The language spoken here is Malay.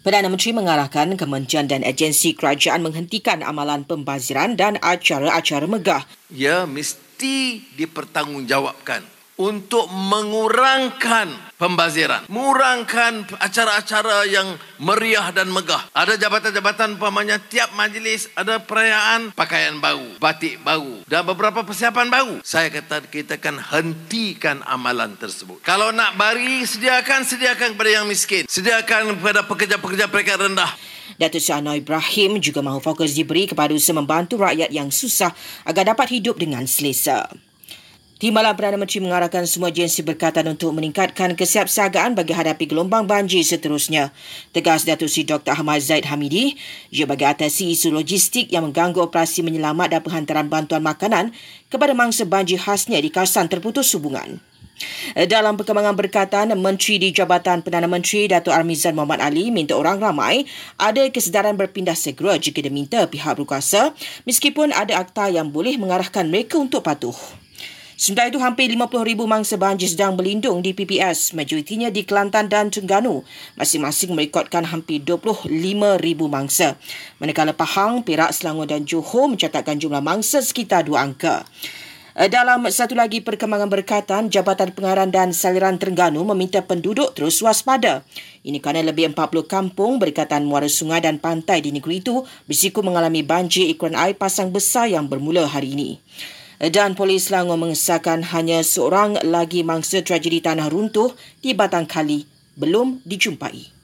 Perdana Menteri mengarahkan kementerian dan agensi kerajaan menghentikan amalan pembaziran dan acara-acara megah. Ya, mesti dipertanggungjawabkan untuk mengurangkan pembaziran, mengurangkan acara-acara yang meriah dan megah. Ada jabatan-jabatan umpamanya tiap majlis ada perayaan pakaian baru, batik baru dan beberapa persiapan baru. Saya kata kita akan hentikan amalan tersebut. Kalau nak bari, sediakan sediakan kepada yang miskin. Sediakan kepada pekerja-pekerja peringkat rendah. Datuk Anwar Ibrahim juga mahu fokus diberi kepada usaha membantu rakyat yang susah agar dapat hidup dengan selesa. Timbalan Perdana Menteri mengarahkan semua agensi berkaitan untuk meningkatkan kesiapsiagaan bagi hadapi gelombang banjir seterusnya. Tegas Datuk Seri Dr. Ahmad Zaid Hamidi, ia bagi atasi isu logistik yang mengganggu operasi menyelamat dan penghantaran bantuan makanan kepada mangsa banjir khasnya di kawasan terputus hubungan. Dalam perkembangan berkaitan, Menteri di Jabatan Perdana Menteri Datuk Armizan Muhammad Ali minta orang ramai ada kesedaran berpindah segera jika diminta pihak berkuasa meskipun ada akta yang boleh mengarahkan mereka untuk patuh. Sementara itu, hampir 50,000 mangsa banjir sedang berlindung di PPS, majoritinya di Kelantan dan Terengganu. Masing-masing merekodkan hampir 25,000 mangsa. Manakala Pahang, Perak, Selangor dan Johor mencatatkan jumlah mangsa sekitar dua angka. Eh, dalam satu lagi perkembangan berkaitan, Jabatan Pengarah dan Saliran Terengganu meminta penduduk terus waspada. Ini kerana lebih 40 kampung berkaitan muara sungai dan pantai di negeri itu berisiko mengalami banjir ikuran air pasang besar yang bermula hari ini dan polis Selangor mengesahkan hanya seorang lagi mangsa tragedi tanah runtuh di Batang Kali belum dijumpai.